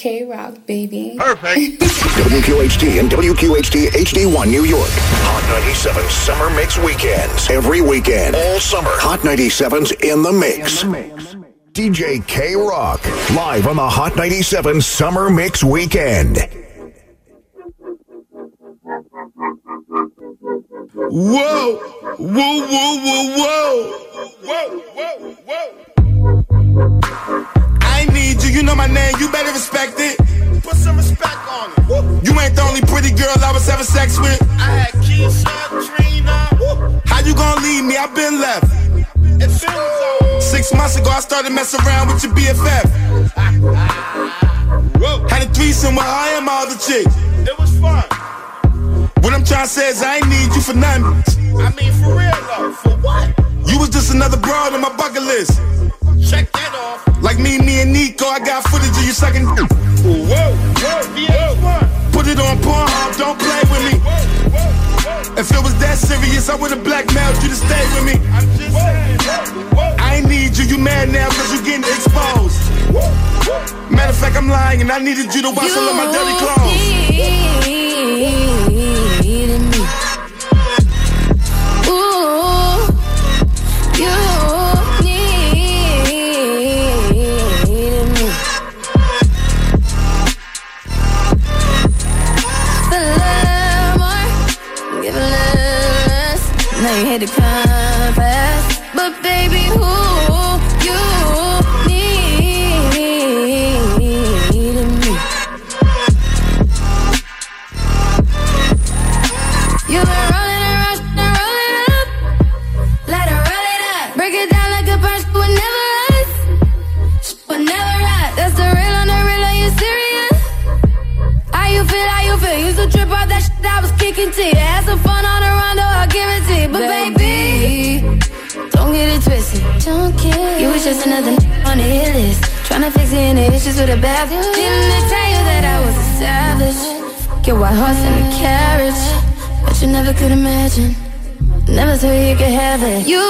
K Rock, baby. Perfect. WQHT and WQHT HD1 New York. Hot 97 Summer Mix Weekends. Every weekend, all summer. Hot 97's in the mix. DJ K Rock. Live on the Hot 97 Summer Mix Weekend. Whoa! Whoa, whoa, whoa, whoa! Whoa, whoa, whoa! I need you, you know my name, you better respect it. Put some respect on it. You ain't the only pretty girl I was having sex with. I had Keisha, Trina. How you gonna leave me? I've been left. It feels so. Six months ago, I started messing around with your BFF. Had a threesome with her and my other chick. It was fun. What I'm trying to say is I ain't need you for nothing. I mean, for real though. For what? You was just another broad on my bucket list. Check that off. Like me, me and Nico, I got footage of you sucking. Whoa, whoa, whoa. Put it on Pornhub, don't play with me. If it was that serious, I would've blackmailed you to stay with me. I ain't need you, you mad now cause you getting exposed. Matter of fact, I'm lying and I needed you to wash all of my dirty clothes. Hit the compass, but baby, who it. You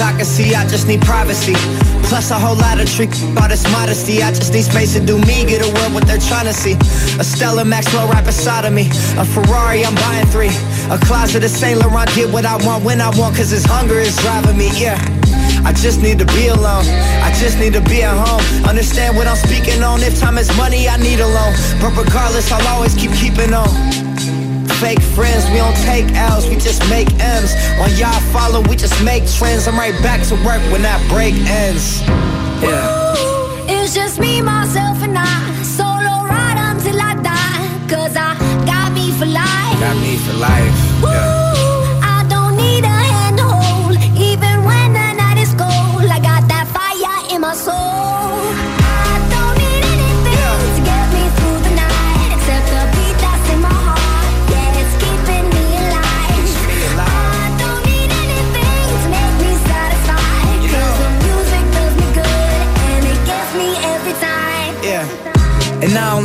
I can see, I just need privacy. Plus a whole lot of trick about this modesty. I just need space to do me, get away what they're trying to see. A Stella Maxwell right beside of me. A Ferrari, I'm buying three. A closet of Saint Laurent, get what I want when I want, cause this hunger is driving me, yeah. I just need to be alone. I just need to be at home. Understand what I'm speaking on. If time is money, I need a loan. But regardless, I'll always keep keeping on. Fake friends, we don't take L's, we just make M's. When y'all follow, we just make trends. I'm right back to work when that break ends. Yeah. It's just me, myself, and I. Solo ride until I die. Cause I got me for life. Got me for life. Ooh,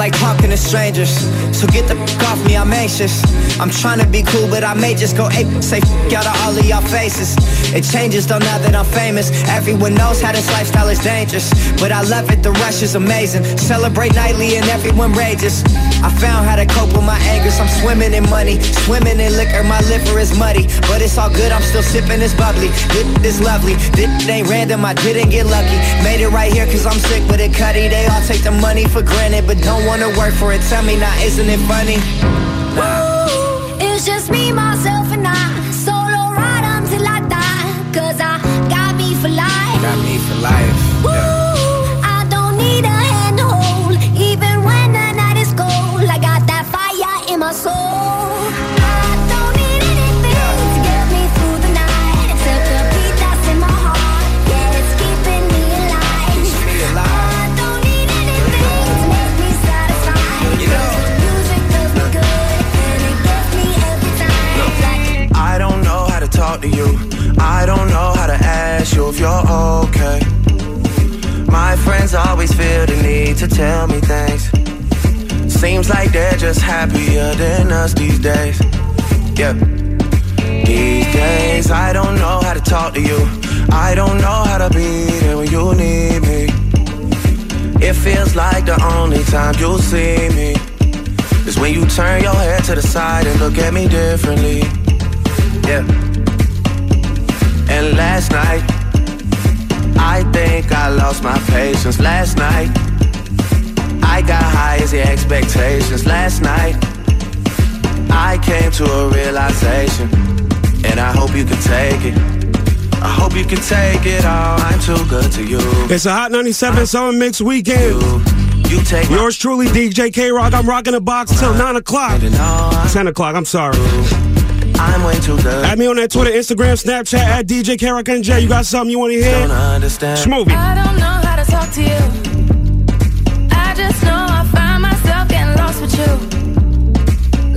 like talking to strangers. So get the fuck off me, I'm anxious. I'm trying to be cool, but I may just go ape. Say fuck out of all of y'all faces. It changes though now that I'm famous. Everyone knows how this lifestyle is dangerous. But I love it, the rush is amazing. Celebrate nightly and everyone rages. I found how to cope with my angers. I'm swimming in money, swimming in liquor. My liver is muddy, but it's all good. I'm still sipping this bubbly. This is lovely. This ain't random. I didn't get lucky. Made it right here cause I'm sick with it, cutty. They take the money for granted, but don't wanna work for it. Tell me now, isn't it funny? Ooh, it's just me, myself, and I. Solo ride until I die. Cause I got me for life. Got me for life. Ooh, I don't need a hand to hold. Even when the night is cold, I got that fire in my soul. I don't know how to ask you if you're okay. My friends always feel the need to tell me things. Seems like they're just happier than us these days. Yeah. These days, I don't know how to talk to you. I don't know how to be there when you need me. It feels like the only time you'll see me is when you turn your head to the side and look at me differently. Yeah. Last night, I think I lost my patience. Last night, I got high as the expectations. Last night, I came to a realization, and I hope you can take it. I hope you can take it all. I'm too good to you. It's a Hot 97 Summer Mix Weekend. You, you take Yours truly, DJ K Rock. I'm rocking the box till 9 o'clock. and all I 10 o'clock, I'm sorry. I'm way too good. Add me on that Twitter, Instagram, Snapchat at DJ K Rock NJ. You got something you want to Don't hear? understand. Schmovie. I don't know how to talk to you. I just know I find myself getting lost with you.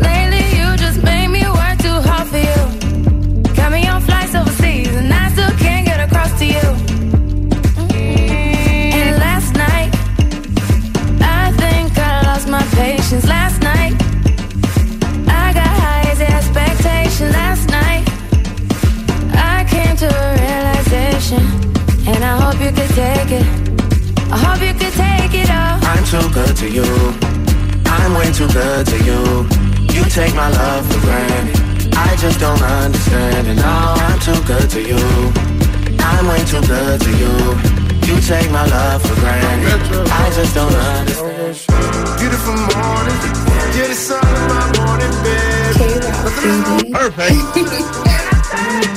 Lately, you just made me work too hard for you. Got me on flights overseas, and I still can't get across to you. Take it. I hope you could take it all. I'm too good to you. I'm way too good to you. You take my love for granted. I just don't understand it. No, I'm too good to you. I'm way too good to you. You take my love for granted. I just don't understand. Beautiful morning, you're the sun of my morning, babe. K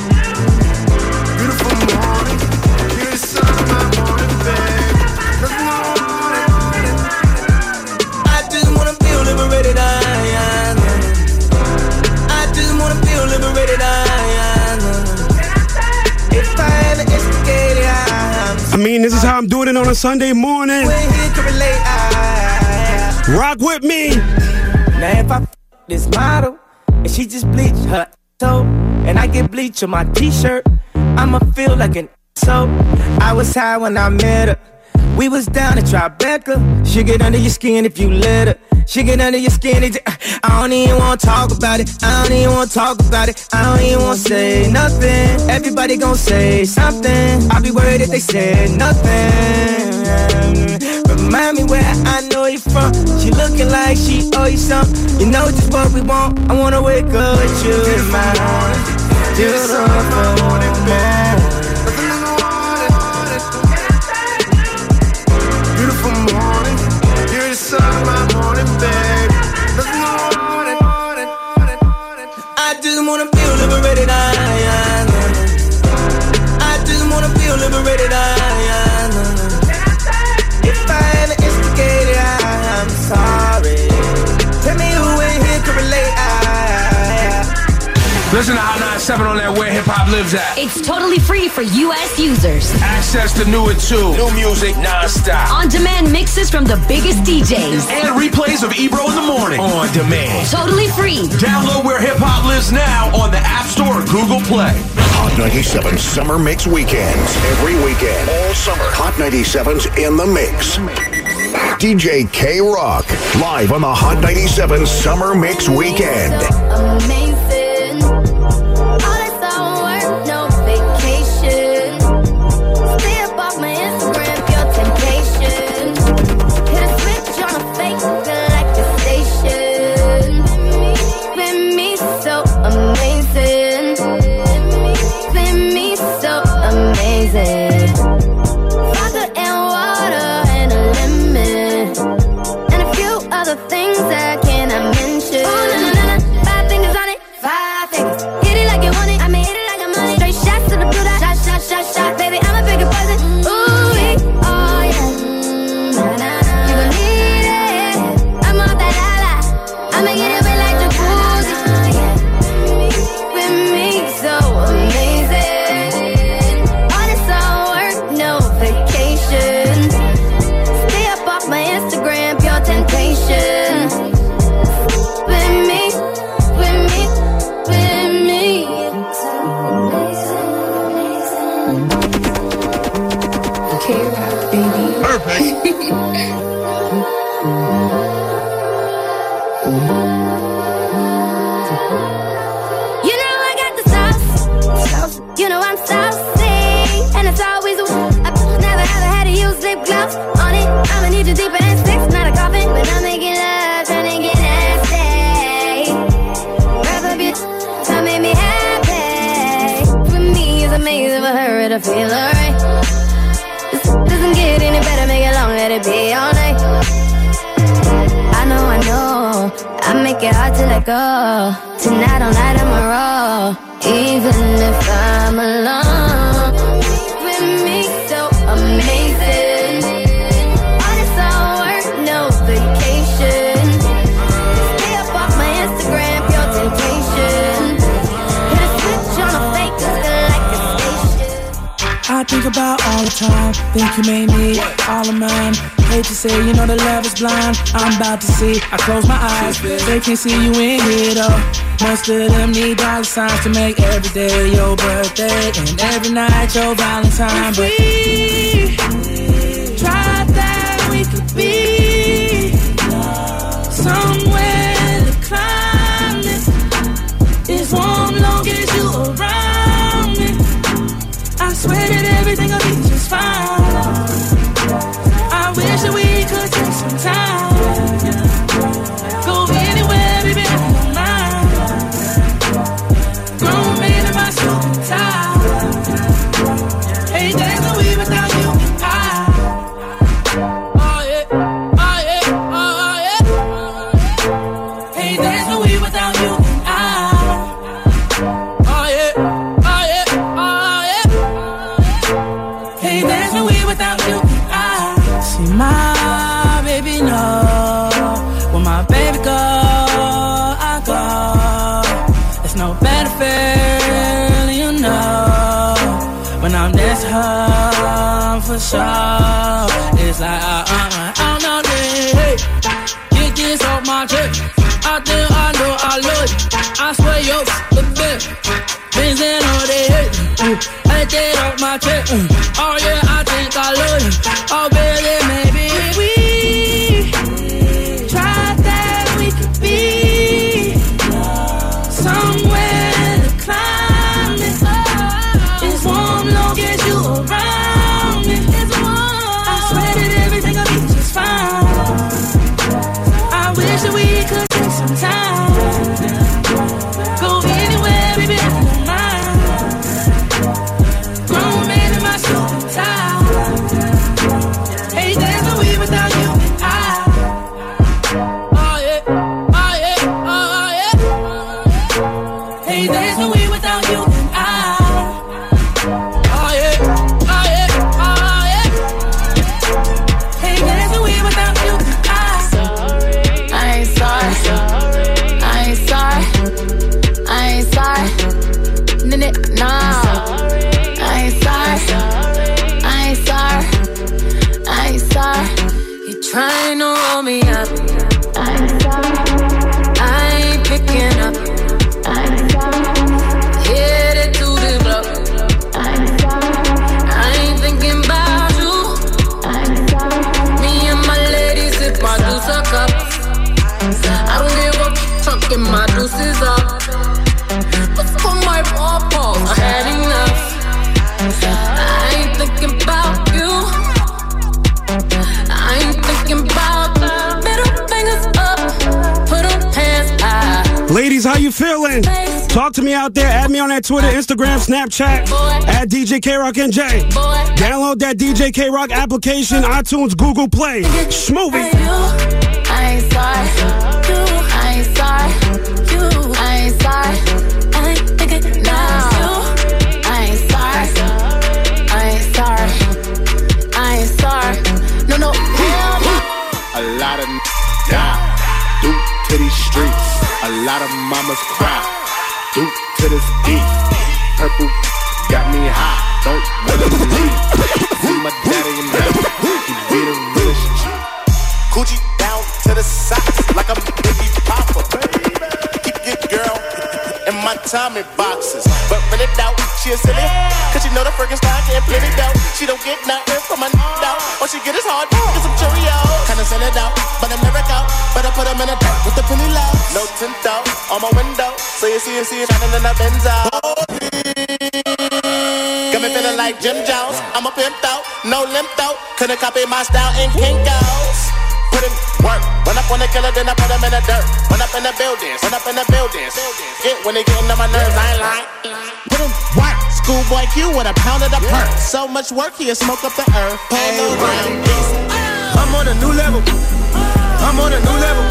I'm doing it on a Sunday morning. I'm here to relate. I, Rock with me. Now if I f- this model and she just bleach her toe and I get bleach on my t-shirt, I'ma feel like an so. I was high when I met her. We was down at Tribeca. She get under your skin if you let her. She get under your skin. It, I don't even wanna talk about it. I don't even wanna talk about it. I don't even wanna say nothing. Everybody gon' say something. I'll be worried if they said nothing. Remind me where I know you from. She looking like she owe you something. You know just what we want. I wanna wake up with you in my arms. Beautiful morning. Liberated. I, I, I just wanna feel liberated. I, I, if I ever instigated, I, I'm sorry. Tell me who in here can relate. I, Listen to Hot 7 on that Where Hip Hop Lives at. It's totally free for U.S. users. Access to new and two. New music nonstop. On demand mixes from the biggest DJs. And replays of Ebro in the morning. On demand. Totally free. Download Where Hip Hop Lives now on the App Store or Google Play. Hot 97 Summer Mix Weekends. Every weekend. All summer. Hot 97's in the mix. DJ K Rock. Live on the Hot 97 Summer Mix Weekend. hate to say, you know the love is blind. I'm about to see. I close my eyes, they can't see you in here though. Most of them need dollar signs to make every day your birthday and every night your Valentine. But Snapchat at DJ K Rock NJ. Download that DJ K Rock application, iTunes, Google Play. Schmovie. I ain't sorry. You, I ain't sorry. In Tommy boxes, but when it out, she a silly. Cause she know the Frankenstein getting plenty dough. She don't get nothing from my out. All she get is hard, get some Cheerios. Kinda sell it out, but I'm never out. Better put them in a dirt with the penny low. No tint out on my window, so you see it, see shining in the Benzo. Got me feeling like Jim Jones. I'm a pimp out, no limp out. Couldn't copy my style in Kinko's. Put in work. Run up on the killer, then I put him in the dirt. Run up in the buildings, run up in the buildings. Get when they getting on my nerves, I ain't lying. Put in work. Schoolboy Q with a pound of the perk. So much work, he'll smoke up the earth. Polo round. I'm on a new level. I'm on a new level.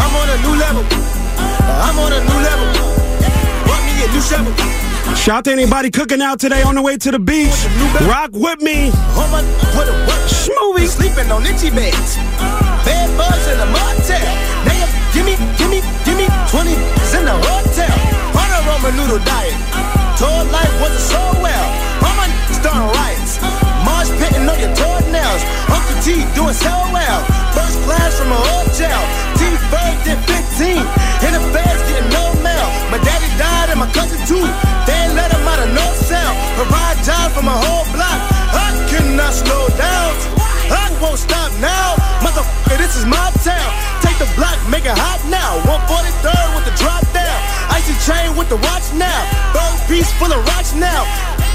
I'm on a new level. I'm on a new level. Want me a new shovel. Shout out to anybody cooking out today on the way to the beach. Rock with me. On. Schmovie. Sleeping on itchy beds. Bed bugs in a motel. They a gimme, gimme, gimme 20 in the hotel. On a Ramen noodle diet. Told life wasn't so well. All my starting riots. Mars pitting on your toenails. Uncle T doing so well. First class from a hotel. T now. 143rd with the drop down. Icy chain with the watch now. Bird piece full of rocks now.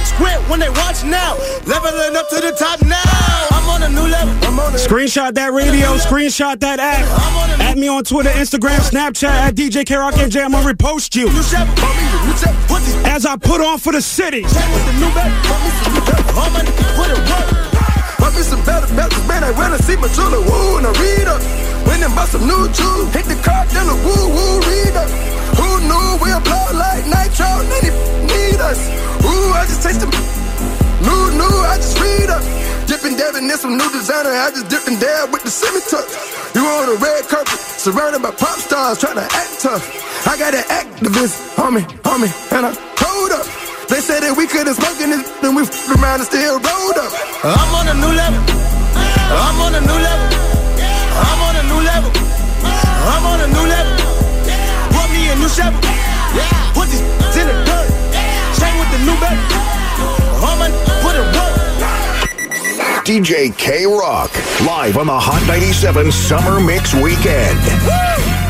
Squint when they watch now. Leveling up to the top now. I'm on a new level. A Screenshot that radio, screenshot that app. Add me on Twitter, Instagram, Snapchat at DJ K Rock NJ. I'm gonna repost you new chef. Want me a new chef. Put these as I put on for the city. Check with the new back. Want me some new pepper. All my niggas put it work. Want me some better belts, man. I wanna see my jeweler. Woo, and I read up. Went and bought some new jewels. Hit the car, then a woo, woo, read up. Who knew we blow like nitro? Many need us. Ooh, I just taste them. New, new, I just read up. Dipping, dabbing in some new designer. I just dipped and dab with the semi tuck. You on a red carpet, surrounded by pop stars trying to act tough. I got an activist on me, and I hold up. They said that we couldn't smoke in this, then we f- around and still rolled up. I'm on a new level. I'm on a new level. I'm on a new level. I'm on a new level. Want me a new shovel. Put in the dirt. Chain with the new put it work. DJ K Rock, live on the Hot 97 Summer Mix Weekend. Yeah,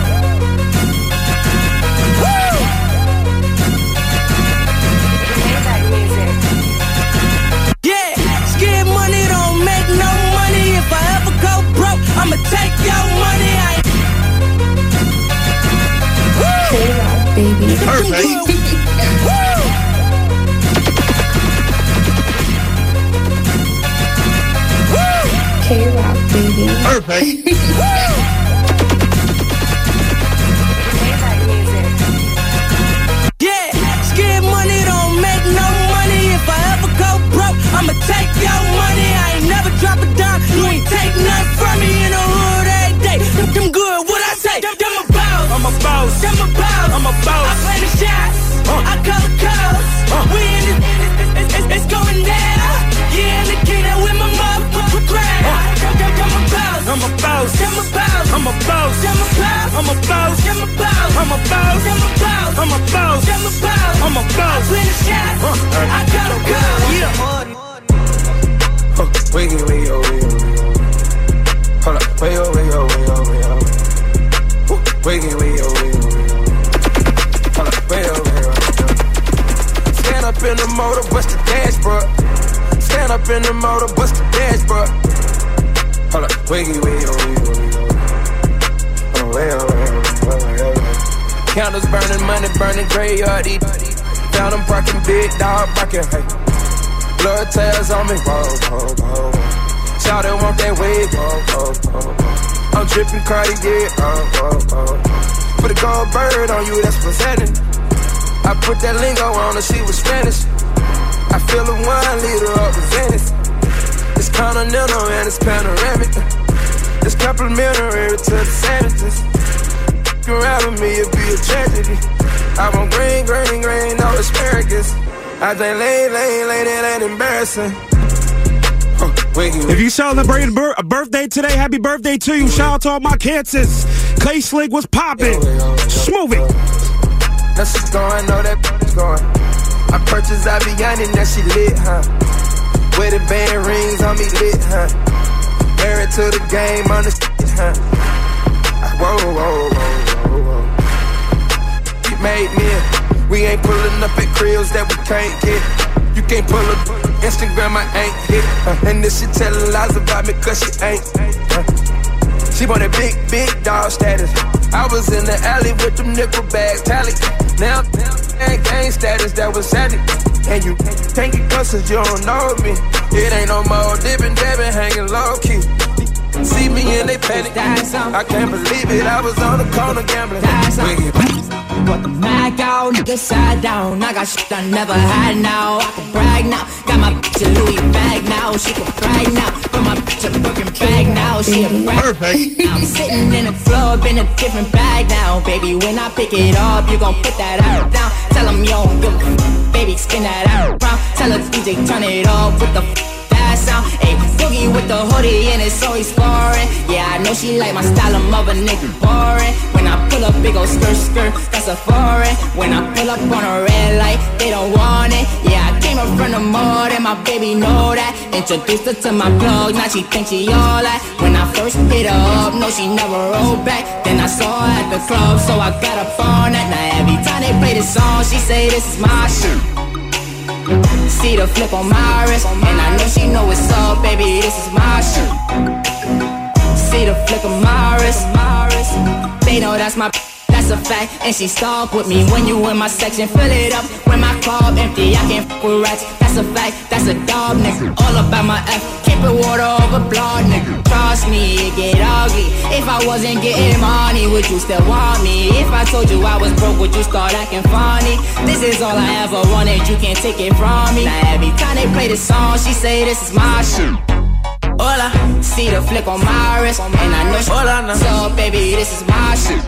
baby. boss. I'm a boss. Them a boss. I'm a boss. Them a boss. I'm a boss. I play the shots. I call the calls. Yeah. Huh, Wiggy, wiggy, oh, wiggy, oh, wiggy, oh. Hold up, way oh, way oh, way oh, way oh. Woo, Wiggy, wiggy, oh, wiggy, oh, wiggy, oh. Hold up, way oh, way oh, way oh. Stand up in the motor, bust the dashboard. Stand up in the motor, bust the dashboard. Hold up, wiggy, wiggy, oh, wiggy, oh, wiggy, oh. Candles burning, money burning, graveyard eat. Found them barking, big dog barking, hey. Blood tails on me, whoa, whoa, whoa. Shout it, want that wave, whoa, whoa, whoa. I'm dripping Cartier, oh, oh, oh. Put a gold bird on you, that's presenting. I put that lingo on her, she was Spanish. I feel the wine leader up with Venice. It's continental and it's panoramic. It's complimentary to the savages. Around with me, it'd be a tragedy. I want green, green, green, no asparagus. I think lane, lane, lane, it ain't embarrassing. If you celebrated a birthday today, happy birthday to you. Shout out to all my cancers. Clay Slick was popping. Smooth it. Now she's going, know that going. I purchased Aviani, now she lit, huh? With the band rings on me lit, huh? Married to the game on the shit, huh? Whoa, whoa, whoa, whoa, whoa. You made me we ain't pulling up at cribs that we can't get. You can't pull up Instagram, I ain't hit. Uh, and this shit telling lies about me, cause she ain't. Uh, she want a big, big dog status. I was in the alley with them nickel bags, tally. Now, and gang status, that was sandy. And you can't get cause you don't know me. It ain't no more dipping, dabbing, hanging low key. See me and they panic. I can't believe it. I was on the corner gambling. Put the Mac out, nigga side down. I got shit I never had now. I can brag now. Got my bitch a Louis bag now. She can brag now. Put my bitch a Birkin bag now. She a brag. Perfect. I'm sitting in a club in a different bag now. Baby, when I pick it up, you gon' put that out down. Tell them you don't give a f- Baby, spin that out round. Tell the DJ turn it up with the sound. Ayy, boogie with the hoodie and it's always foreign. Yeah, I know she like my style of mother nigga boring. When I pull up, big ol' skirt skirt, that's a foreign. When I pull up on a red light, they don't want it. Yeah, I came up from the mud and my baby know that. Introduced her to my plug, now she thinks she all that. When I first hit her up, no, she never rolled back. Then I saw her at the club, so I got up on that. Now every time they play this song, she say this is my shit. See the flip on my wrist, and I know she know what's up, baby. This is my shit. See the flick wrist, my wrist. They know that's my. That's a fact, and she stalk with me when you in my section. Fill it up when my club empty. I can't f with rats. That's a fact, that's a dog nigga. All about my F, keep it water over blood nigga. Trust me, it get ugly. If I wasn't getting money, would you still want me? If I told you I was broke, would you start acting funny? This is all I ever wanted, you can't take it from me. Now every time they play this song, she say this is my shit. Hola, see the flick on my wrist, and I know she Hola, no. So baby, this is my shit.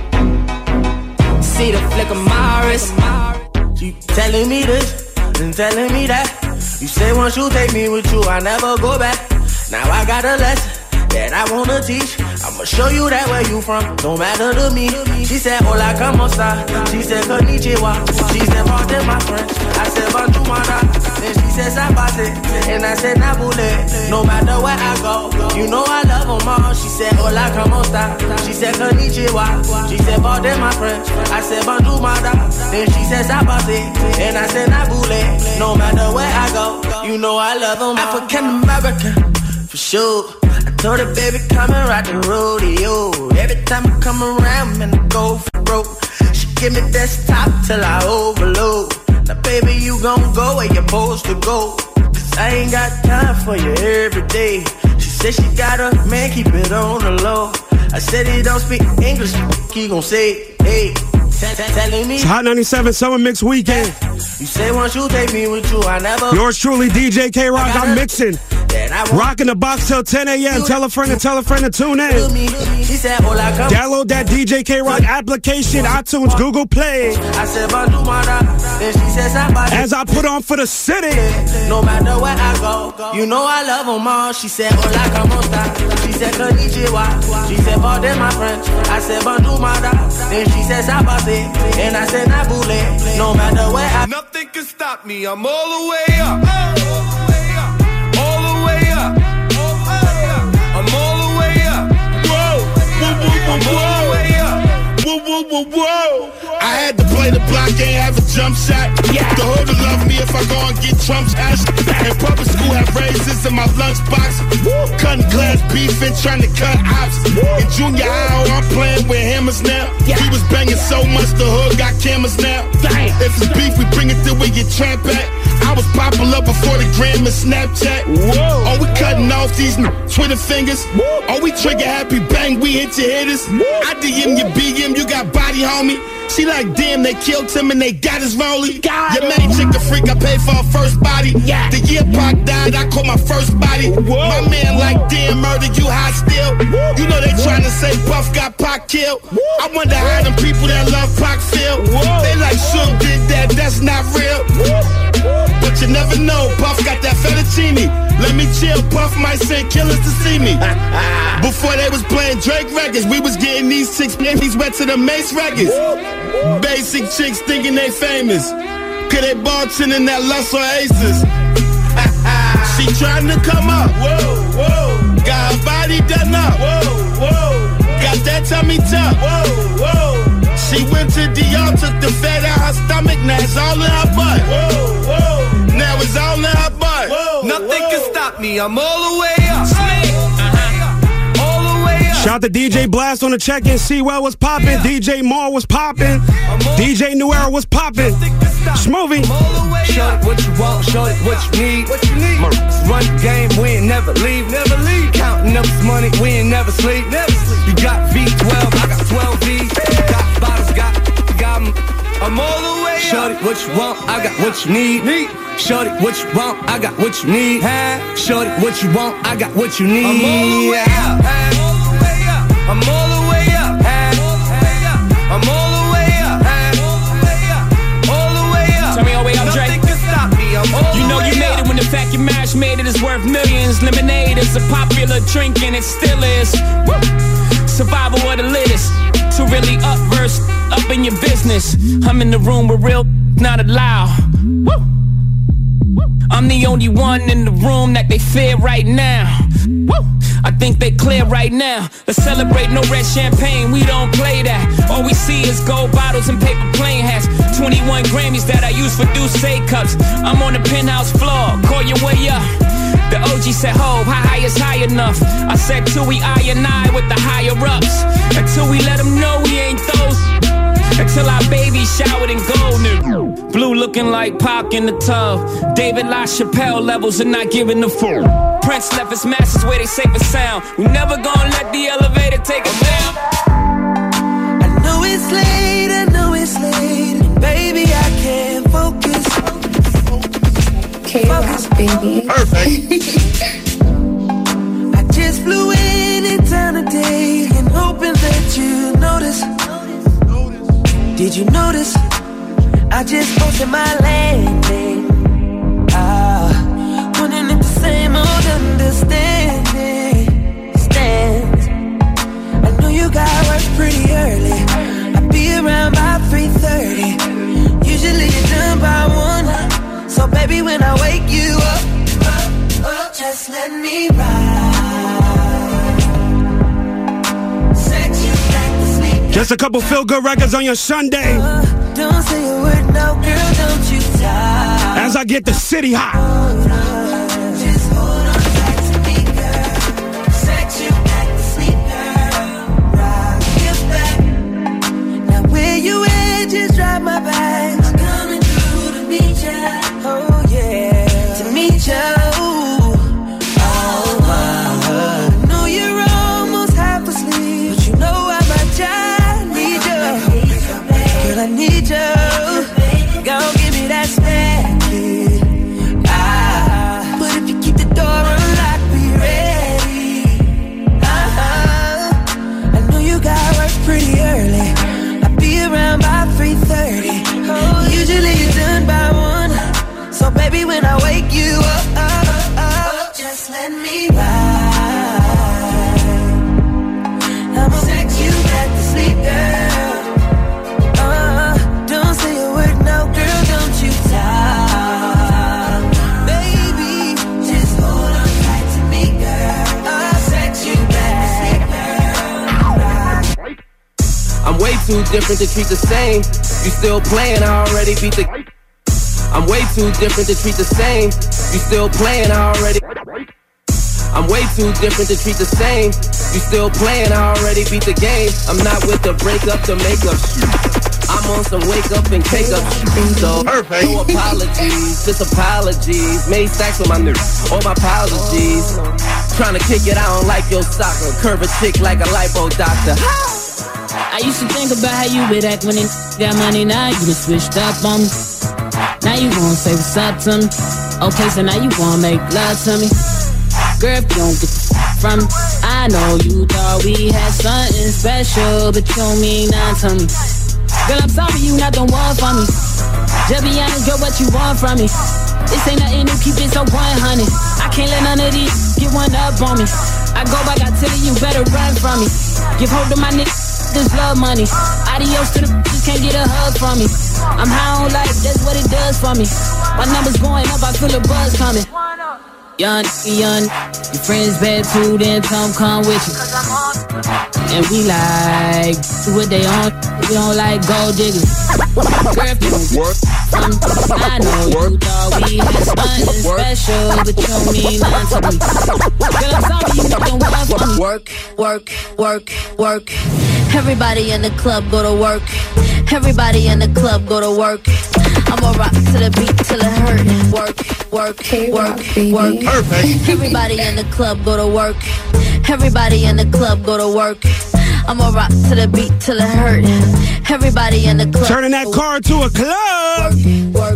See the flick of my wrist. You telling me this and telling me that. You say once you take me with you, I never go back. Now I got a lesson that I wanna teach. I'ma show you that where you from, don't matter to me. She said, Hola, como esta? She said, Konnichiwa. She said, pardon my French. I said, Bonjour. Then she said, Sabate. And I said, Nabule. No matter where I go, you know I love them all. She said, Hola, como esta? She said, Konnichiwa. She said, pardon my French. I said, Bonjour. Then she said, Sabate. And I said, Nabule. No matter where I go, you know I love them all. African American, for sure. I told her, baby, come and ride the rodeo. Every time I come around, man, I go for broke. She give me desktop till I overload. Now, baby, you gon' go where you're supposed to go. Cause I ain't got time for you every day. She said she got a man, keep it on the low. I said he don't speak English, he gon' say, hey. It's Hot 97 Summer Mix Weekend. you say once you take me with you, I never. Yours truly, DJ K Rock. I'm mixing. That I want Rocking the box till 10 a.m. Tell a friend and tell a friend to tune in. me. She said, Hola, come. Download that DJ K Rock application, iTunes, Google Play. I said, Bonjour, manda. Then she said, somebody. As I put on for the city. No matter where I go, you know I love them all. She said, Hola, como esta? She said, Konnichiwa. She said, pardon my French. I said, Bonjour, manda. Then she said, Sabate. And I said, Nabule. No matter where I go Nothing can stop me. I'm all the way up. All the way up. I'm all the way up. Whoa, whoa, whoa, whoa, whoa. Whoa, whoa, whoa, whoa. Had to play the block, ain't have a jump shot. The hood will love me if I go and get Trump's ass. In public school, have raisins in my lunchbox. Cutting glass beef and trying to cut ops. In junior high, oh, I'm playing with hammers now. He was banging so much, the hood got cameras now. If it's beef, we bring it to where you tramp at. I was popular before the gram and Snapchat. Whoa. Are we cutting off these Twitter fingers? Are we trigger happy? Bang, we hit your hitters. I DM you BM, you got body, homie. She like, damn, they killed him and they got his rollie. Your main chick a freak, I paid for her first body. The year Pac died, I caught my first body. My man like, damn, murder, you hot still. You know they trying to say Puff got Pac killed. I wonder how them people that love Pac feel. They like, Suge did that, that's not real. But you never know, Puff got that fettuccine. Let me chill, Puff might send killers to see me. Before they was playing Drake records, we was getting these chicks panties wet to the Mase records. Basic chicks thinking they famous. Cause they bartending in that Lust or Aces. she trying to come up. Whoa, whoa. Got her body done up. Whoa, whoa. Got that tummy tuck. Whoa, whoa. She went to Dior, took the fat out her stomach, now it's all in her butt. Whoa, whoa. Now it's all in her butt. Nothing can stop me. I'm all the way up. Uh-huh. All the way up. Shout to DJ Blast on the check in. Sewell was popping. DJ Moore was popping. DJ New Era was popping. Smoothie. Show it what you want, show it what you need. What you need. Run the game, we ain't never leave, never leave. Counting up this money, we ain't never sleep, never sleep. You got V12, I got 12 V. Got bottles, got, got 'em. I'm all the way Show it what you want, I got what you need. need. Show what you want, I got what you need. Show it what you want, I got what you need. I'm all the way up. All the way up. I'm all the way up. I'm all the way up. All the way up. Turn me all the way up, Dre. Nothing can stop me. I'm all You the know way you made up. it when the fact your marriage made it is worth millions. Lemonade is a popular drink and it still is. Woo! Survival of the littest. To really up verse, up in your business. I'm in the room with real, not allowed. Woo! I'm the only one in the room that they fear right now. Woo! I think they clear right now. Let's celebrate no red champagne, we don't play that. All we see is gold bottles and paper plane hats. 21 Grammys that I use for Douce cups. I'm on the penthouse floor, call your way up. The OG said, Ho, how high is high enough? I said, till we I and I with the higher ups. Until we let them know we ain't those. Until our baby showered in gold, nigga. Blue looking like Pac in the tub. David LaChapelle levels and not giving the full. Prince left his masters where they safe and sound. We never gonna let the elevator take us down. I know it's late, I know it's late. Baby, I can't. Baby. I just flew in in and hoping that you notice. Did you notice? I just posted my landing. Ah, if the same old understanding. I know you got work pretty early. I'll be around by 3:30. Usually you're done by one. So baby, when I wake you up, up, up, just let me ride. Sex you like to sleep. Just a couple feel good records on your Sunday. Don't say a word, no girl, don't you die. As I get the city hot. Just hold on tight to me, different to treat the same. You still playing, I already beat the. I'm way too different to treat the same. You still playing, I already. I'm way too different to treat the same. You still playing, I already beat the game. I'm not with the breakup, the makeup shit. I'm on some wake up and cake up. So, no apologies, just apologies. Made stacks with my nerves, all my apologies. Trying to kick it, I don't like your soccer. Curve a chick like a lipo doctor. I used to think about how you would act when they got money. Now you done switched up on me. Now you wanna say what's up to me. Okay, so now you wanna make love to me. Girl, if you don't get from me, I know you thought we had something special, but you don't mean nothing to me. Girl, I'm sorry you not the one for me. Just be honest, girl, what you want from me? This ain't nothing new, keep it so 100. I can't let none of these get one up on me. I go back, I tell you, you better run from me. Give hold to my niggas, this love money. Adios to the bitches, can't get a hug from me. I'm high on life, that's what it does for me. My numbers going up, I feel a buzz coming. Young, young, your friends bad too, then Tom come with you. And we like what they on, we don't like gold diggers. Girl, if you work I know you thought we had something special, but you don't mean nothing to me. Girl, I'm sorry you don't want from me. Work, work, work, work. Everybody in the club go to work. Everybody in the club go to work. I'ma rock to the beat till it hurt. Work, work, work, work. Everybody in the club go to work. Everybody in the club go to work. I'ma rock to the beat till it hurt. Everybody in the club. Turning that car to a club.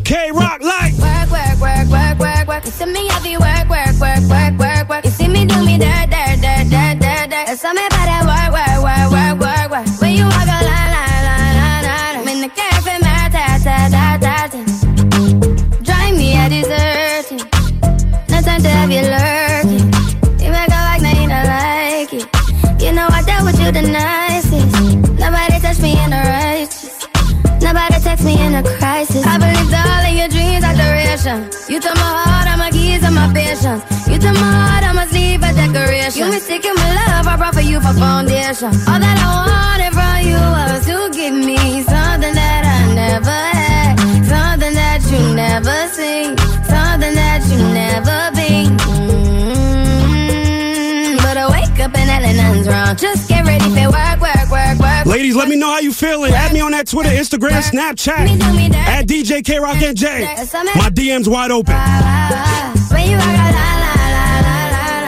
K Rock like. Work, work, work, work, work, work. You see me heavy work, work, work, work, work, work. You see me do me dirt, dirt, dirt, dirt, dirt, dirt. That's something you the nicest. Nobody touched me in the righteous. Nobody text me in a crisis. I believed all of your dreams are duration. You took my heart, all my keys, and my patience. You took my heart, I must leave a decoration. You mistaken my love, I brought for you for foundation. All that I wanted from you was to give me something that I never had, something that you never seen, something that you never been. Mm, But I wake up and nothing's wrong. Just Ladies, let me know how you feeling. Add me on that Twitter, Instagram, Snapchat. At DJ K Rock NJ. My DM's wide open.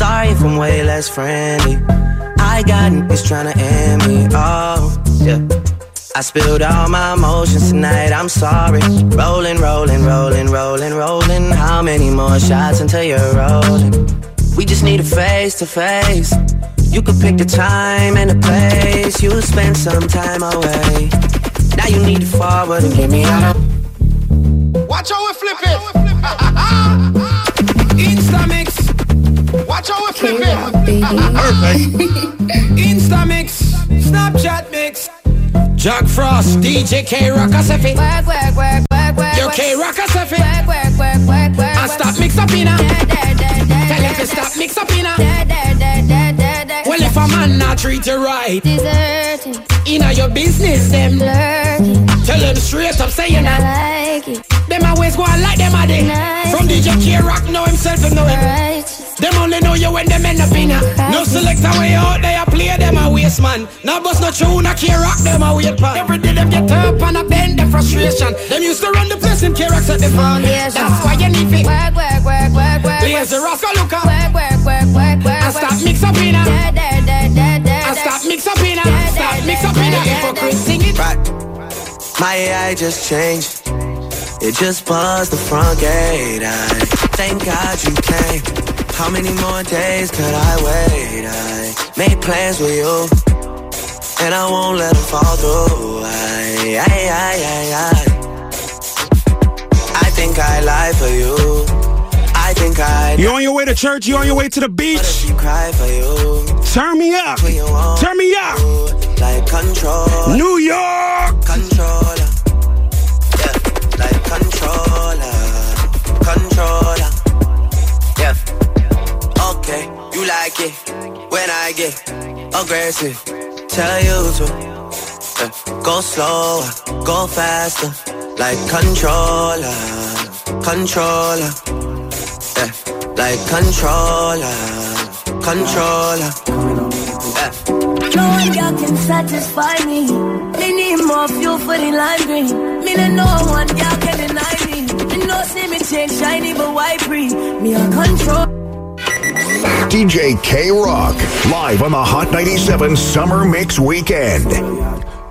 Sorry if I'm way less friendly. I got niggas tryna end me. Oh, yeah. I spilled all my emotions tonight, I'm sorry. Rolling, rolling, rolling, rolling, rolling. How many more shots until you're rolling? We just need a face to face. You could pick the time and the place. You spend some time away. Now you need to forward and get me out. of. Watch how we flip it. Insta mix. Watch how we flip it. Insta mix. Snapchat mix. Jack Frost, DJ K Rock Asefi. Work, work, work, work, work. Yo, K Rock Asefi. Work, work, work, work, work. And stop mix up in Tell him to stop mix up in Well, if a man not treat you right, Deserting, inna your business, them. lurking, Tell them straight up, say you I not. like it. Them always go on like them a day. Nice. From DJ K Rock, know himself and know him. Righteous, Them only know you when them end up in ya. No selector way out there, play them a waste man. Now bust no tune, a K Rock, them a wait pan. Every day them get up and a bend the frustration. Them used to run the place in K Rock at the foundation. That's why you need it. work, work, work, work, work. Lazy Rascal look up. Work, work, work, work, work. And stop mix up in ya. And da. stop mix up in ya. Stop mix up in ya. Hypocrite, sing it. Right. My AI just changed. It just buzzed the front gate. I thank God you came. How many more days could I wait? I made plans with you, and I won't let them fall through. I, I, I, I, I. Think I lie for you. I think I. You on your way to church? You on your way to the beach? Cry for you. Turn me up. Turn me up. Like control. New York. Controller. Yeah. Like controller. Controller. Okay. You like it when I get aggressive. Tell you to. Yeah. Uh, go slower. Go faster. Like controller. Controller. Yeah. Like controller. Controller. Yeah. No one girl can satisfy me. Me need more fuel for the lime green. Me no one girl can deny me. Me no see me change shiny but white free. Me a control. DJ K Rock, live on the Hot 97 Summer Mix Weekend.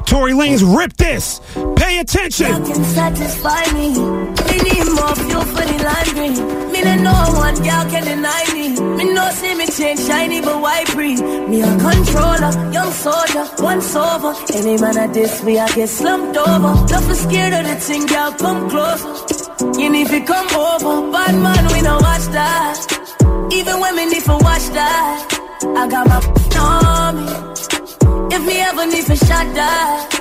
Tory Lanez rip this. Pay attention. Girl can satisfy me. Me need more fuel for the lime green. Me no no one girl can deny me. Me no see me change shiny but white free. Me a controller, young soldier, once over. Any man at this we I get slumped over. Don't be scared of the thing, girl, come closer. You need to come over, bad man we no watch that. Even when me need to watch that, I got my on me. If me ever need to shot that.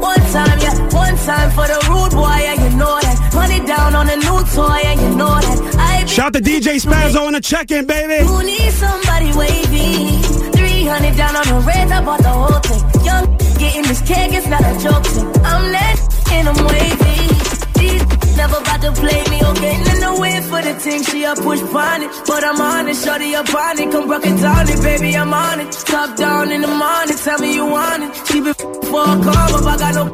One time, yeah, one time for the rude boy, yeah, you know that. Money down on a new toy, yeah, you know that. I Shout to DJ Spazzo on the check-in, baby. who need somebody wavy. 300 down on the red, I bought the whole thing. Young getting this cake, it's not a joke thing. I'm that and I'm wavy. These never about to play me, okay? In the way for the thing, she a push on it. But I'm on it, shorty up on it. Come rock it down it, baby, I'm on it. Top down in the morning, tell me you want it. She be for a call, but I got no.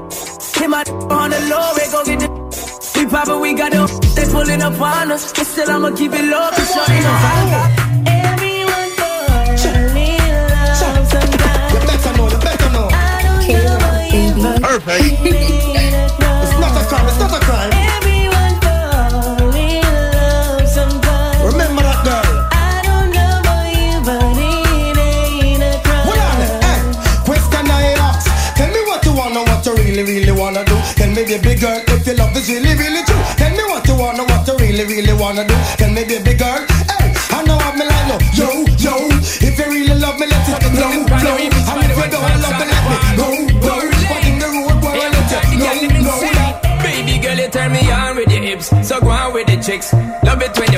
Hit my on the low, we go get the. We poppin', we got the. They pulling up on us, but still I'ma keep it low, cause shorty no Everyone for a little love sometimes. You better know, you better know. Perfect. It's not a crime, it's not a crime. Me, baby girl, if your love is really, really true. Tell me what you wanna, what you really, really wanna do. Tell me, baby girl, hey, I know I'm like, no, yo, yo. If you really love me, let it flow, flow. And if you don't love me, let me go, go. In the road, boy, I. Baby girl, you turn me on with your hips. So go on with the chicks. Love it when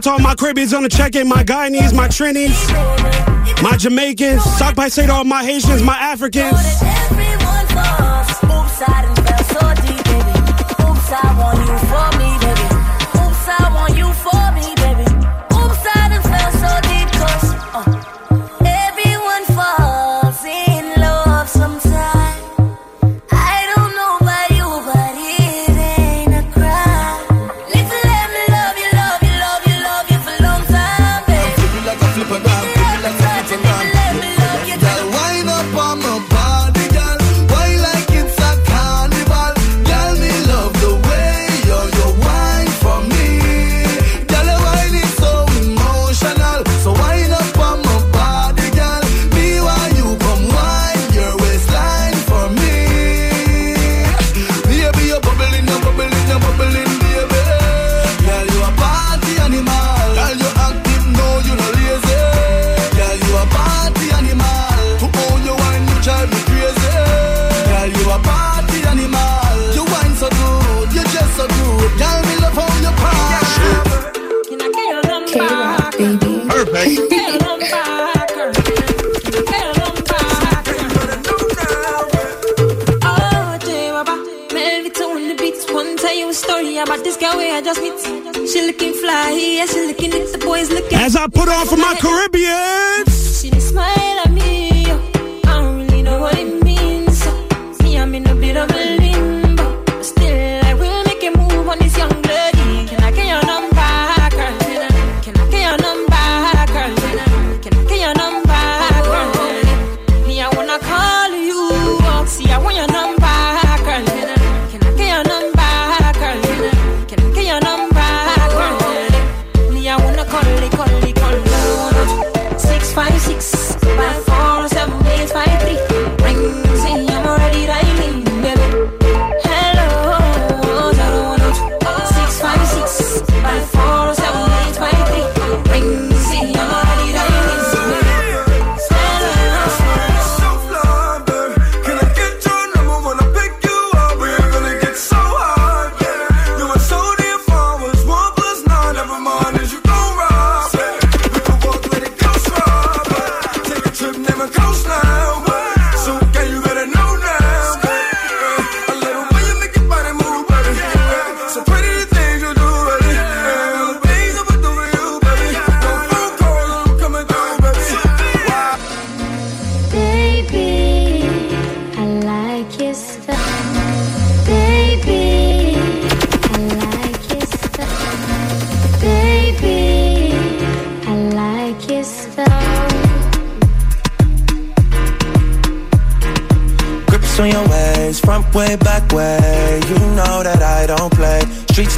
To all my Caribbeans on the check-in, my Guyanese, my Trinis, my Jamaicans. Stop by say to all my Haitians, my Africans. Oops, I want you for me,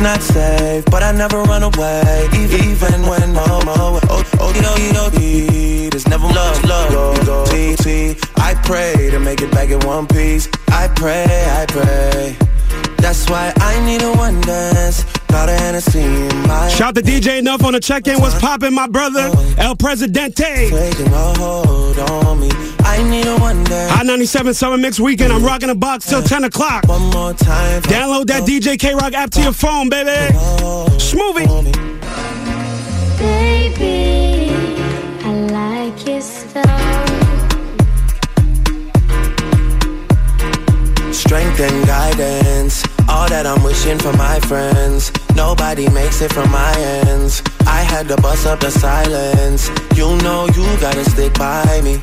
not safe, but I never run away. Even when I'm away. Oh, oh, oh, oh, There's never love, love, love. T, T. I pray to make it back in one piece. I pray, I pray. That's why I need a one dance. Got a Hennessy in my Shout to DJ Enough on the check-in. What's poppin', my brother? El Presidente. Taking a hold on me. I need a one dance. Hot 97 Summer Mix Weekend. I'm rocking a box till 10 o'clock. One more time. Download that DJ K-Rock app to your phone, baby. Smoothie. Baby, I like your style. Strength and guidance. All that I'm wishing for my friends. Nobody makes it from my ends. I had to bust up the silence. You know you gotta stick by me.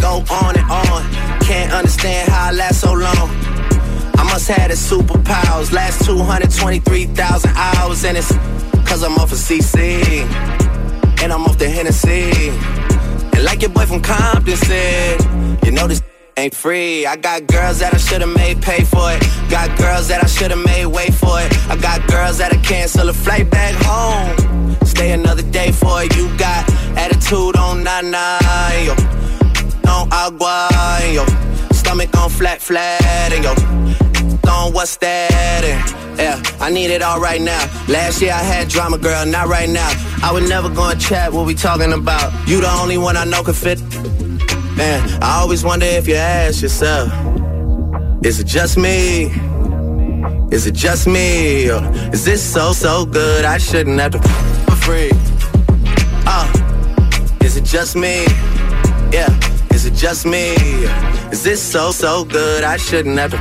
go on and on. Can't understand how I last so long. I must have the superpowers. Last 223,000 hours, and it's cause I'm off of CC. And I'm off the Hennessy. And like your boy from Compton said, you know this ain't free. I got girls that I should've made pay for it. Got girls that I should've made wait for it. I got girls that'll cancel a flight back home. Stay another day for it. You got attitude on nana, yo. On agua, and yo. Stomach on flat, flat, and yo. On what's that? And, yeah, I need it all right now. Last year I had drama, girl, not right now. I would never go and chat what we talking about. You the only one I know can fit. Man, I always wonder if you ask yourself, is it just me? Is it just me? Or is this so, so good I shouldn't have to for free? Uh, is it just me? Yeah, is it just me? Is this so, so good I shouldn't have to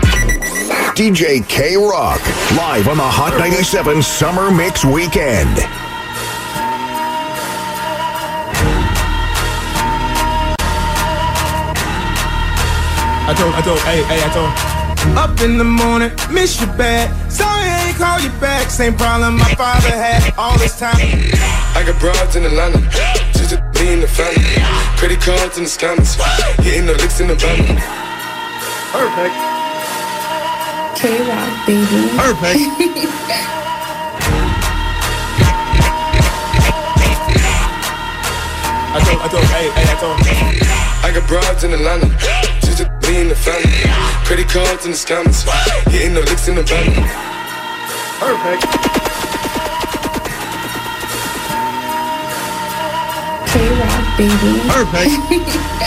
DJ K Rock, live on the Hot 97 Summer Mix Weekend. I told, I told, hey, hey, I told. Up in the morning, miss you bad. Sorry I ain't call you back. Same problem my father had all this time. I got broads in Atlanta, cards in the scammers, hitting the licks in the van. Perfect. K-Rock, baby. Perfect. I told, I told, hey, hey, I told. I got broads in Atlanta, just to be in the family. Credit cards in the scammers, hitting the licks in the van. Perfect. K-Rock, baby. Perfect.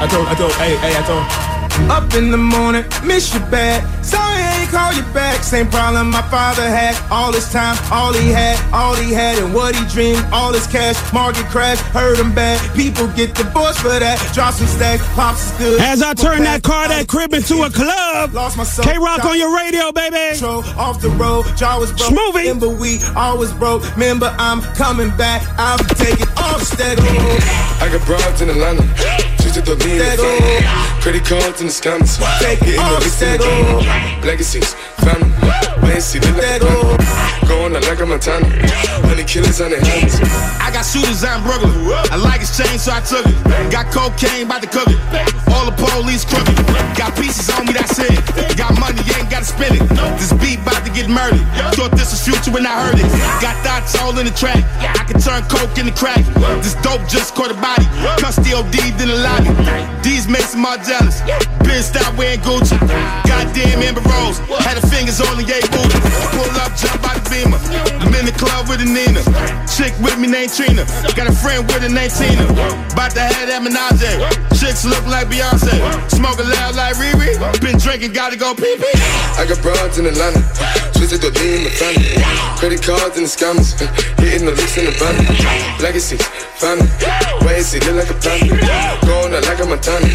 I told, I told, hey, hey, I told. Up in the morning, miss you bad. Sorry I ain't call you back. Same problem my father had. All this time, all he had, all he had, and what he dreamed. All his cash, market crash, hurt him bad. People get divorced for that. Drop some stacks, pops is good. As I turn that car, that crib into a club. Lost my soul. K-Rock on your radio, baby. Control off the road, jaw was broke. Smoothie. Remember we always broke. Remember I'm coming back. I'm taking off steady. I got broads in Atlanta, just to be in the family. Credit cards in the scammers, Take it hitting the off licks in the Legacies, family, like a panda. Going out like a Montana, honey killers on their hands. I got shooters in Brooklyn. I like his chain, so I took it. Got cocaine, about to cook it. All the police crooked. Got pieces on me, that's it. Got money, you ain't gotta spend it. This beat about to get murdered. Thought this was future when I heard it. Got thoughts all in the track. I can turn coke into crack. This dope just caught a body. Custody OD'd in the lobby. These makes them all jealous. Been stop wearing Gucci. Goddamn Amber Rose. Had her fingers on the gay booty. Pull up, jump out the the club with a Nina. Chick with me named Trina. Got a friend with a named Tina. About to have that menage. Chicks look like Beyonce. Smoking loud like Riri. Been drinking, gotta go pee pee. I got broads in Atlanta, twisted to be in the family. Credit cards in the scammers, hitting the licks in the van. Legacies, family, it look like a panda. Going out like a Montana,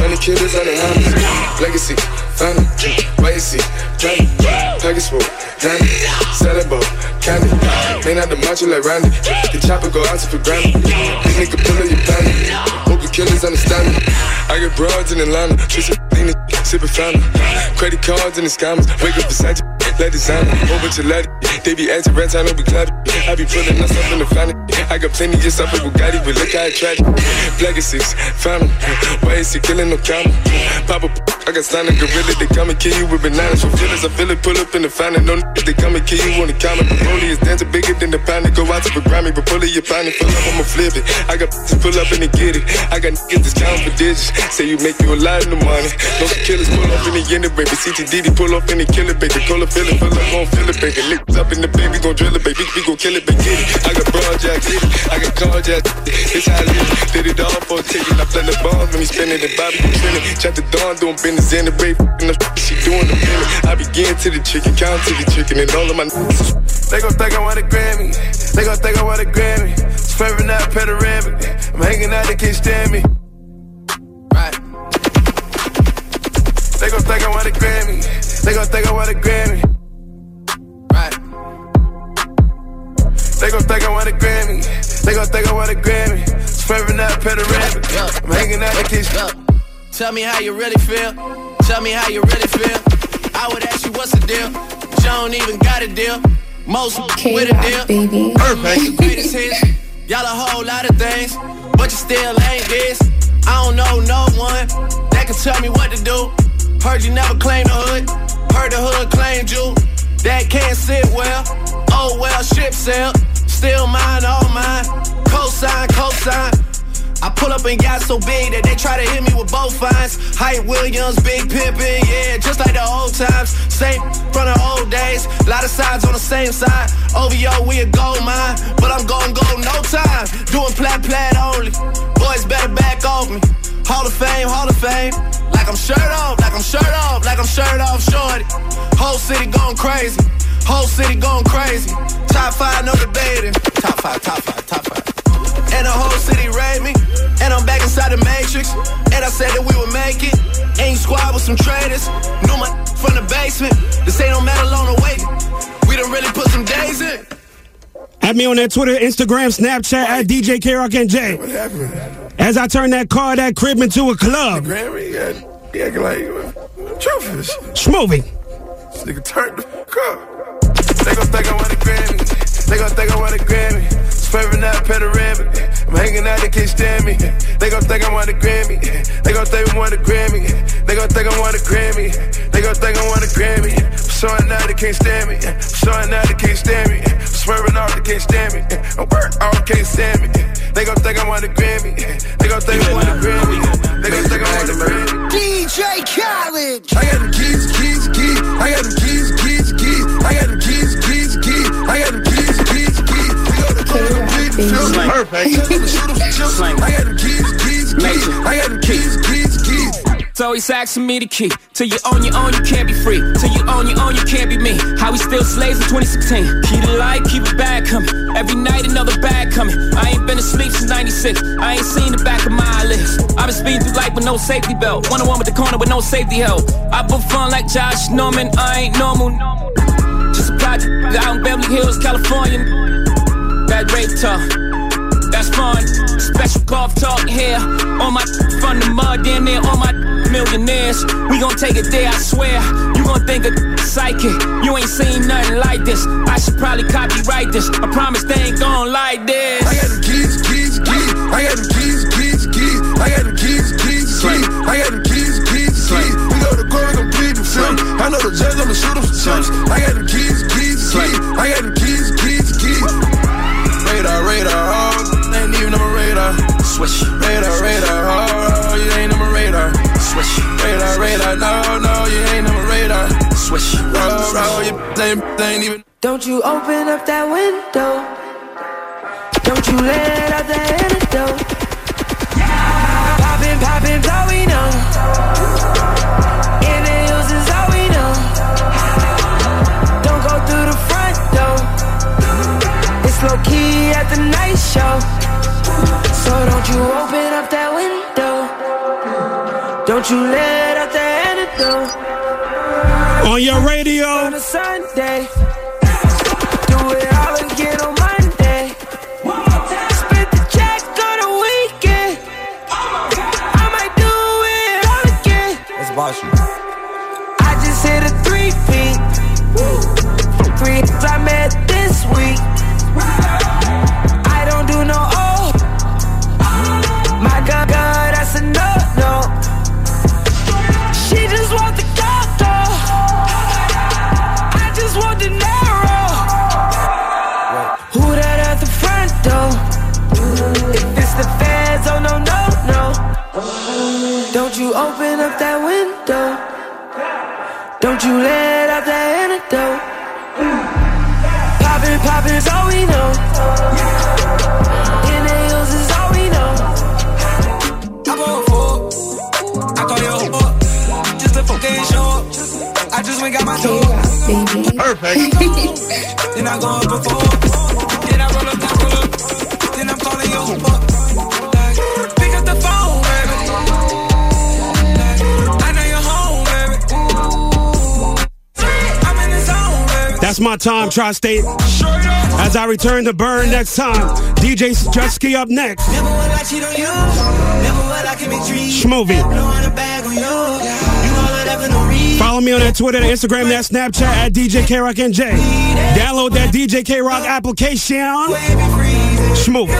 honey killers on the hands. Legacy, and see, Johnny, Package full, Danny, boat, candy. Man out the macho like Randy. The chopper go out to for granted. This nigga pull up your planet. Hope the killers understand me. I got broads in Atlanta, just a thing sipping fountain. Credit cards and the scammers. Wake up beside you, let designer. Whole bunch of letters. They be acting rats, I know we clapping. I be pulling up in the family. I got plenty just up with Bugatti, but look how I tried. Legacies, family. Why is he killing no camera? Up, I got signed a gorilla. They come and kill you with bananas for feelings. I feel it, pull up in the fountain. No niggas, they come and kill you on the counter. Broly is dancing bigger than the pound. Go out to the Grammy, but pull it, you find it. Pull up, I'ma flip it. I got to pull up and they get it. I got niggas that's counting for digits. Say you make you a lot of the money. No killers pull up in the end, baby. CTDD pull up in the killer, baby. Call it, feel it, pull up, gon' feel it, baby. Niggas up in the baby, gon' drill it, baby. We gon' kill it, it. I got broad jack, it. I got car jack. It's how I live. Did it all for a ticket. I play the bombs when he spinning the Bobby spinning. Chat the dawn, doing business in the break. And the she doing the minute. I begin to the chicken, count to the chicken, and all of my niggas. They gon' think I want a Grammy. They gon' think I want a Grammy. Swerving out panoramic. I'm hanging out, they can't stand me. Right. They gon' think I want a Grammy. They gon' think I want a Grammy. They gon' think I want a Grammy. They gon' think I want a Grammy. Swerving out panoramic. I'm hanging out, they can't stand. Tell me how you really feel. Tell me how you really feel. I would ask you what's the deal. But you don't even got a deal. Most with a deal. baby. Perfect. Greatest hits. Y'all a whole lot of things, but you still ain't this. I don't know no one that can tell me what to do. Heard you never claimed the hood. Heard the hood claimed you. That can't sit well. Oh well, ship sail. Still mine, all mine. Cosign, cosign. I pull up and got so big that they try to hit me with both fines. Hype Williams, big pimpin', yeah, just like the old times. Same from the old days. Lot of sides on the same side. OVO, we a gold mine, but I'm gon' go no time. Doing plat plat only. Boys better back off me. Hall of Fame, Hall of Fame. Like I'm shirt off, like I'm shirt off, like I'm shirt off, shorty. Whole city going crazy. Whole city going crazy. Top five, no debating. Top five, top five, top five. And the whole city rate me. And I'm back inside the matrix. And I said that we would make it. Ain't squad with some traders. Knew my from the basement. This ain't no metal on the way. We done really put some days in. At me on that Twitter, Instagram, Snapchat at DJ K Rock NJ. What happened? As I turn that car, that crib into a club. Grammy, he, got, acting like uh, trophies. Smoothie. This nigga turned the fuck up. They gon' think I want a Grammy. They gon' think I want a Grammy. Swerving out panoramic. I'm hanging out, they can't stand me. They gon' think I want a Grammy. They gon' think I want a Grammy. They gon' think I want a Grammy. They gon' think I want a Grammy. I'm showing out, they can't stand me. I'm showing out, they can't stand me. I'm swerving off, they can't stand me. I'm work off, can't stand me. They gon' think I want a Grammy. They gon' think I want a Grammy. They gon' think I want a Grammy. DJ Khaled. I got them keys, keys, keys. I got them keys, keys, keys. I got keys, keys, court, complete. Perfect. I got them keys, keys, keys. I got them keys, keys, keys. So he's asking me the key. Till you own your own, you can't be free. Till you own your own, you can't be me. How we still slaves in 2016. Keep the light, keep it bag coming. Every night another bag coming. I ain't been asleep since 96. I ain't seen the back of my eyelids. I've been speeding through life with no safety belt. One on one with the corner with no safety help. I put fun like Josh Norman. I ain't normal. Just a project out in Beverly Hills, California. That rape talk. That's fun. Special golf talk here. On my from the mud, damn near all my millionaires. We gon' take it there, I swear. You gon' think a psychic. You ain't seen nothing like this. I should probably copyright this. I promise they ain't gon' like this. I got them keys, keys, keys. I got them keys, keys, keys. I got them keys, keys, keys. I got them keys, keys, keys. We go to court, complete the film. I know the judge, I'ma shoot him for chumps. I got them keys, keys, keys. I got them keys, keys, keys. Radar, radar, oh, ain't even on my radar. Switch. Radar, radar, oh, you ain't on my radar. Switch. Radar, radar, no, no, you ain't on my radar. Switch. Roll, roll, you ain't, ain't even. Don't you open up that window. Don't you let So don't you open up that window. Don't you let out the antidote. On your radio. On a Sunday. Do it all again on Monday. Spit the check on the weekend. I might do it all again. That's bossy. I just hit a three feet. Three hits I met Don't you let out that antidote? Poppin', poppin's all we know. Inhales is all we know. I bought four. I call you up. Just a fucking show. I just went got my door. baby. Perfect. then I go up before. That's my time, Tri State. As I return to Burn next time, DJ Jesky up next. Never will I cheat on you. Never will I commit trees. Schmovie. Blow on the bag on you. You all of that for no reason. Follow me on that Twitter, that Instagram, that Snapchat at DJ K Rock NJ. Download that DJ K Rock application. Schmovie.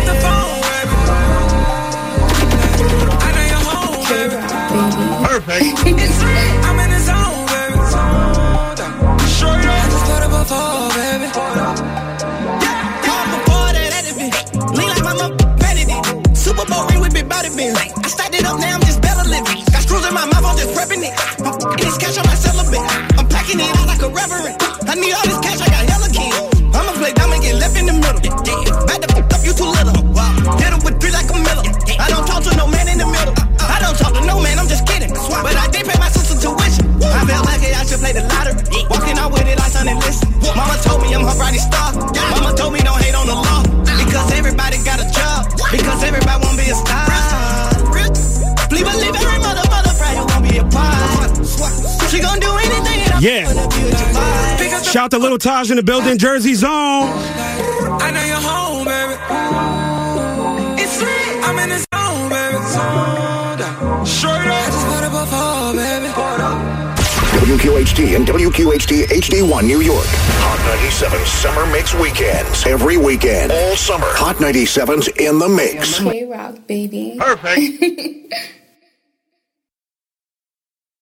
Perfect. Body bins. I stacked it up, now I'm just better living. Got screws in my mouth, I'm just prepping it. F***ing this cash on my celibate. I'm packing it out like a reverend. I need all this cash, I got hella kids. I'ma play dumb and get left in the middle. Back the up, you too little. Hit him with three like a miller. I don't talk to no man in the middle. I don't talk to no man, I'm just kidding. But I did pay my sister tuition. I felt like I should play the lottery. Walking out with it like Sonny Liston. Mama told me I'm her brightest star. Mama told me don't hate on the law. Because everybody got a job. Because everybody wanna be a star. Yeah. gonna be a part. Shout to Little Taj in the building, Jersey Zone. I know you're home, baby. It's lit. I'm in the zone, baby. Zoned. Straight up. I just put up a baby. WQHT and WQHT HD1 New York. Hot 97 Summer Mix Weekends. Every weekend. All summer. Hot 97's in the mix. K Rock, baby. Perfect.